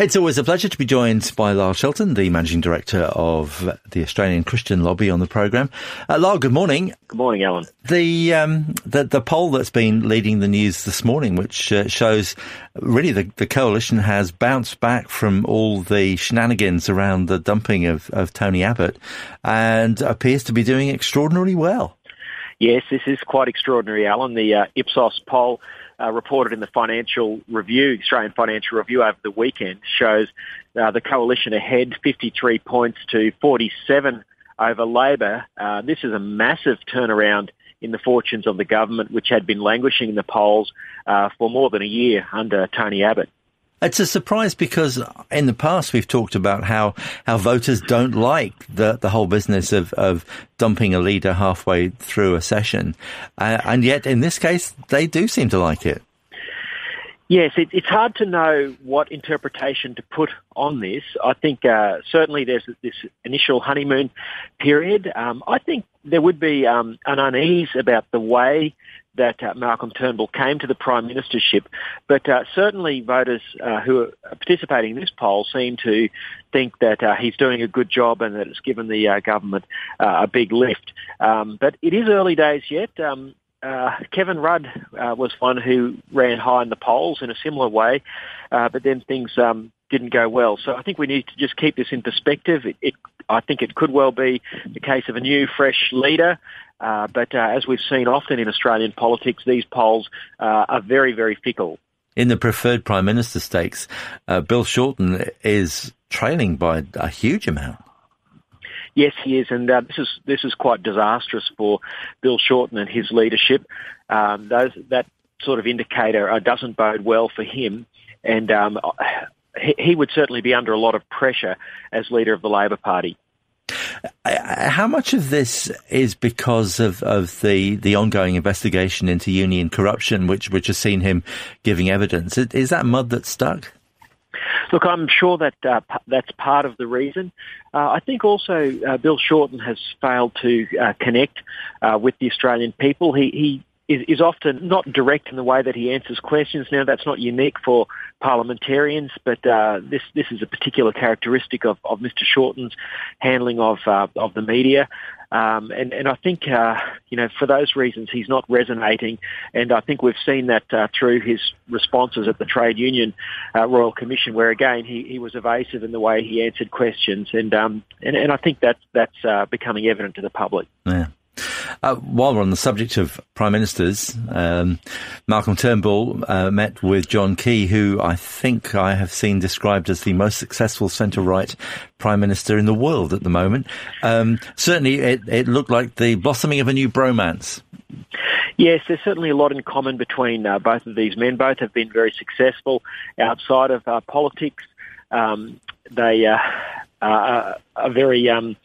It's always a pleasure to be joined by Lyle Shelton, the Managing Director of the Australian Christian Lobby on the programme. Uh, Lyle, good morning. Good morning, Alan. The, um, the, the poll that's been leading the news this morning, which uh, shows really the, the coalition has bounced back from all the shenanigans around the dumping of, of Tony Abbott and appears to be doing extraordinarily well. Yes, this is quite extraordinary, Alan. The uh, Ipsos poll uh, reported in the Financial Review, Australian Financial Review over the weekend, shows uh, the coalition ahead 53 points to 47 over Labor. Uh, this is a massive turnaround in the fortunes of the government, which had been languishing in the polls uh, for more than a year under Tony Abbott. It's a surprise because in the past we've talked about how, how voters don't like the, the whole business of, of dumping a leader halfway through a session. Uh, and yet in this case, they do seem to like it. Yes, it, it's hard to know what interpretation to put on this. I think uh, certainly there's this initial honeymoon period. Um, I think there would be um, an unease about the way that uh, Malcolm Turnbull came to the prime ministership, but uh, certainly voters uh, who are participating in this poll seem to think that uh, he's doing a good job and that it's given the uh, government a big lift. Um, but it is early days yet. Um, Kevin Rudd was one who ran high in the polls in a similar way, but then things um, didn't go well. So I think we need to just keep this in perspective. It, it, I think it could well be the case of a new, fresh leader. Uh, but uh, as we've seen often in Australian politics, these polls uh, are very, very fickle. In the preferred Prime Minister stakes, uh, Bill Shorten is trailing by a huge amount. Yes, he is, and uh, this is this is quite disastrous for Bill Shorten and his leadership. Um, those, that sort of indicator uh, doesn't bode well for him, and um, he, he would certainly be under a lot of pressure as leader of the Labor Party. How much of this is because of, of the, the ongoing investigation into union corruption, which which has seen him giving evidence? Is that mud that's stuck? Look, I'm sure that uh, p- that's part of the reason. Uh, I think also uh, Bill Shorten has failed to uh, connect uh, with the Australian people. He, he is, often not direct in the way that he answers questions. Now, that's not unique for parliamentarians, but uh, this this is a particular characteristic of, of Mr. Shorten's handling of uh, of the media. Um, and, and I think, uh, you know, for those reasons, he's not resonating. And I think we've seen that uh, through his responses at the Trade Union uh, Royal Commission, where again he, he was evasive in the way he answered questions. And um, and, and I think that that's uh, becoming evident to the public. Yeah. Uh, while we're on the subject of prime ministers, um, Malcolm Turnbull uh, met with John Key, who I think I have seen described as the most successful centre-right prime minister in the world at the moment. Um, certainly, it, it, looked like the blossoming of a new bromance. Yes, there's certainly a lot in common between uh, both of these men. Both have been very successful outside of uh, politics. Um, they uh, are very um,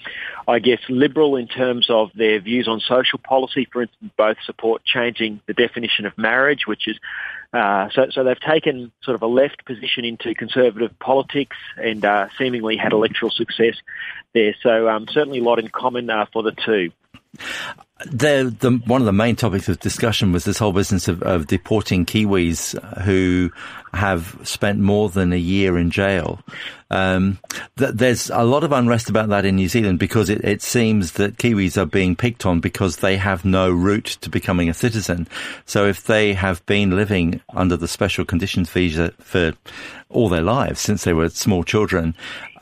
I guess, liberal in terms of their views on social policy. For instance, both support changing the definition of marriage, which is uh, so. So they've taken sort of a left position into conservative politics and uh, seemingly had electoral success there. So um, certainly a lot in common uh, for the two. The, the, one of the main topics of discussion was this whole business of, of, deporting Kiwis who have spent more than a year in jail. Um, th- there's a lot of unrest about that in New Zealand because it, it, seems that Kiwis are being picked on because they have no route to becoming a citizen. So if they have been living under the special conditions visa for all their lives since they were small children,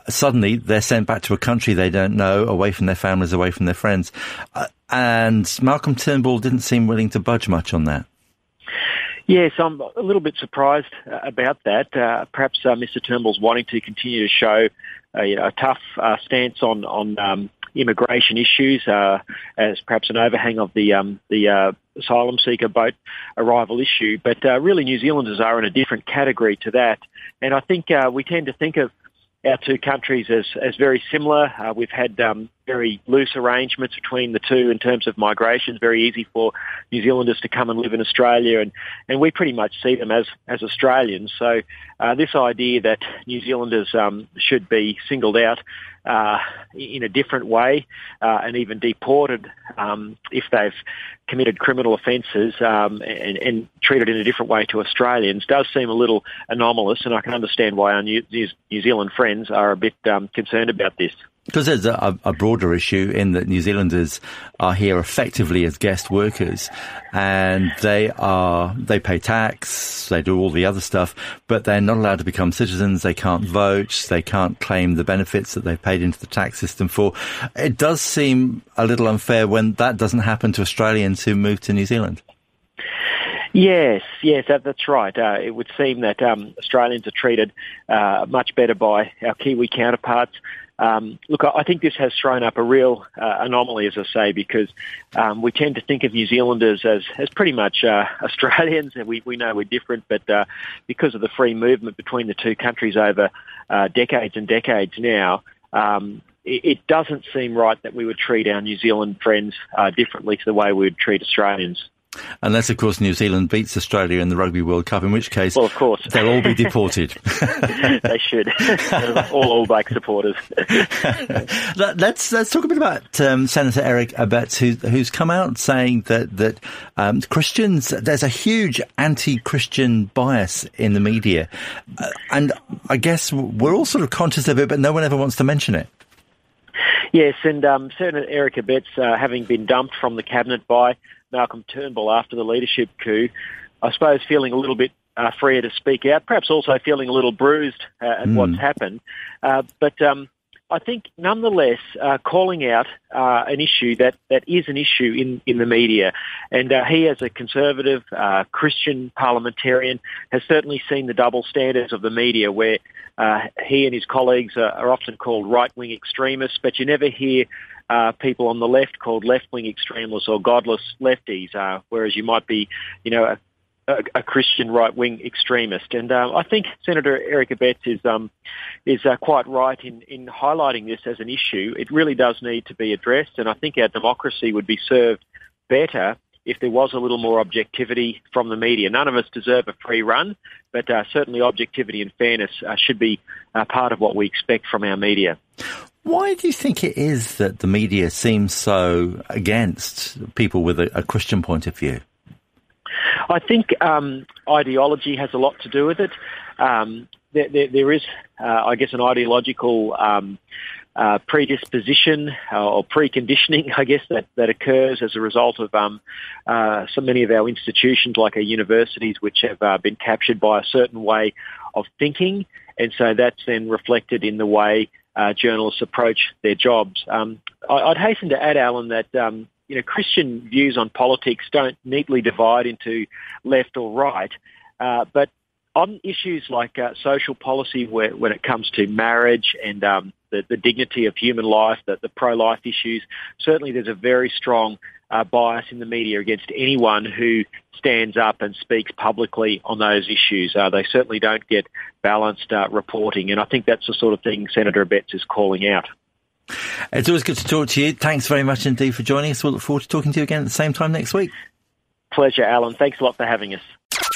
suddenly they're sent back to a country they don't know, away from their families, away from their friends. Uh, and Malcolm Turnbull didn't seem willing to budge much on that. Yes, I'm a little bit surprised uh, about that. Uh, perhaps uh, Mr. Turnbull's wanting to continue to show uh, you know, a tough uh, stance on on um, immigration issues uh, as perhaps an overhang of the um, the uh, asylum seeker boat arrival issue. But uh, really, New Zealanders are in a different category to that, and I think uh, we tend to think of our two countries as, as very similar. Uh, we've had um, very loose arrangements between the two in terms of migration. It's very easy for New Zealanders to come and live in Australia, and, and we pretty much see them as, as Australians. So uh, this idea that New Zealanders um, should be singled out uh, in a different way uh, and even deported um, if they've committed criminal offences um, and, and, treated in a different way to Australians does seem a little anomalous, and I can understand why our New, New Zealand friends are a bit um, concerned about this. Because there's a, a, broader issue in that New Zealanders are here effectively as guest workers, and they are they pay tax, they do all the other stuff, but they're not allowed to become citizens. They can't vote, they can't claim the benefits that they've paid into the tax system for. It does seem a little unfair when that doesn't happen to Australians who move to New Zealand. Yes, yes, that, that's right. Uh, it would seem that um, Australians are treated uh, much better by our Kiwi counterparts. Um, look, I think this has thrown up a real uh, anomaly, as I say, because um, we tend to think of New Zealanders as, as pretty much uh, Australians, and we, we know we're different, but uh, because of the free movement between the two countries over uh, decades and decades now, um, it, it, doesn't seem right that we would treat our New Zealand friends uh, differently to the way we would treat Australians. Unless, of course, New Zealand beats Australia in the Rugby World Cup, in which case, well, of course, they'll all be deported. they should. all All Black supporters. let's let's talk a bit about um, Senator Eric Abetz, who, who's come out saying that that um, Christians there's a huge anti-Christian bias in the media, uh, and I guess we're all sort of conscious of it, but no one ever wants to mention it. Yes, and um, Senator Eric Abetz, uh, having been dumped from the cabinet by Malcolm Turnbull after the leadership coup, I suppose feeling a little bit uh, freer to speak out, perhaps also feeling a little bruised uh, at mm. what's happened. Uh, but um, I think nonetheless uh, calling out uh, an issue that, that is an issue in, in the media. And uh, he, as a conservative Christian parliamentarian, has certainly seen the double standards of the media where he and his colleagues are, are often called right-wing extremists, but you never hear uh, people on the left called left-wing extremists or godless lefties, uh, whereas you might be, you know, a, a, a Christian right-wing extremist. And uh, I think Senator Eric Abetz is um, is uh, quite right in, in highlighting this as an issue. It really does need to be addressed, and I think our democracy would be served better if there was a little more objectivity from the media. None of us deserve a free run, but uh, certainly objectivity and fairness uh, should be uh, part of what we expect from our media. Why do you think it is that the media seems so against people with a, a Christian point of view? I think um, ideology has a lot to do with it. Um, there, there, there is, uh, I guess, an ideological um, uh, predisposition uh, or preconditioning, I guess, that, that occurs as a result of um, uh, so many of our institutions, like our universities, which have uh, been captured by a certain way of thinking. And so that's then reflected in the way uh, journalists approach their jobs. Um, I, would hasten to add, Alan, that um, you know Christian views on politics don't neatly divide into left or right, uh, but on issues like uh, social policy, where, when it comes to marriage and um, the, the, dignity of human life, the, the pro-life issues, certainly there's a very strong uh, bias in the media against anyone who stands up and speaks publicly on those issues. Uh, they certainly don't get balanced uh, reporting, and I think that's the sort of thing Senator Abetz is calling out. It's always good to talk to you. Thanks very much indeed for joining us. We'll look forward to talking to you again at the same time next week. Pleasure, Alan. Thanks a lot for having us.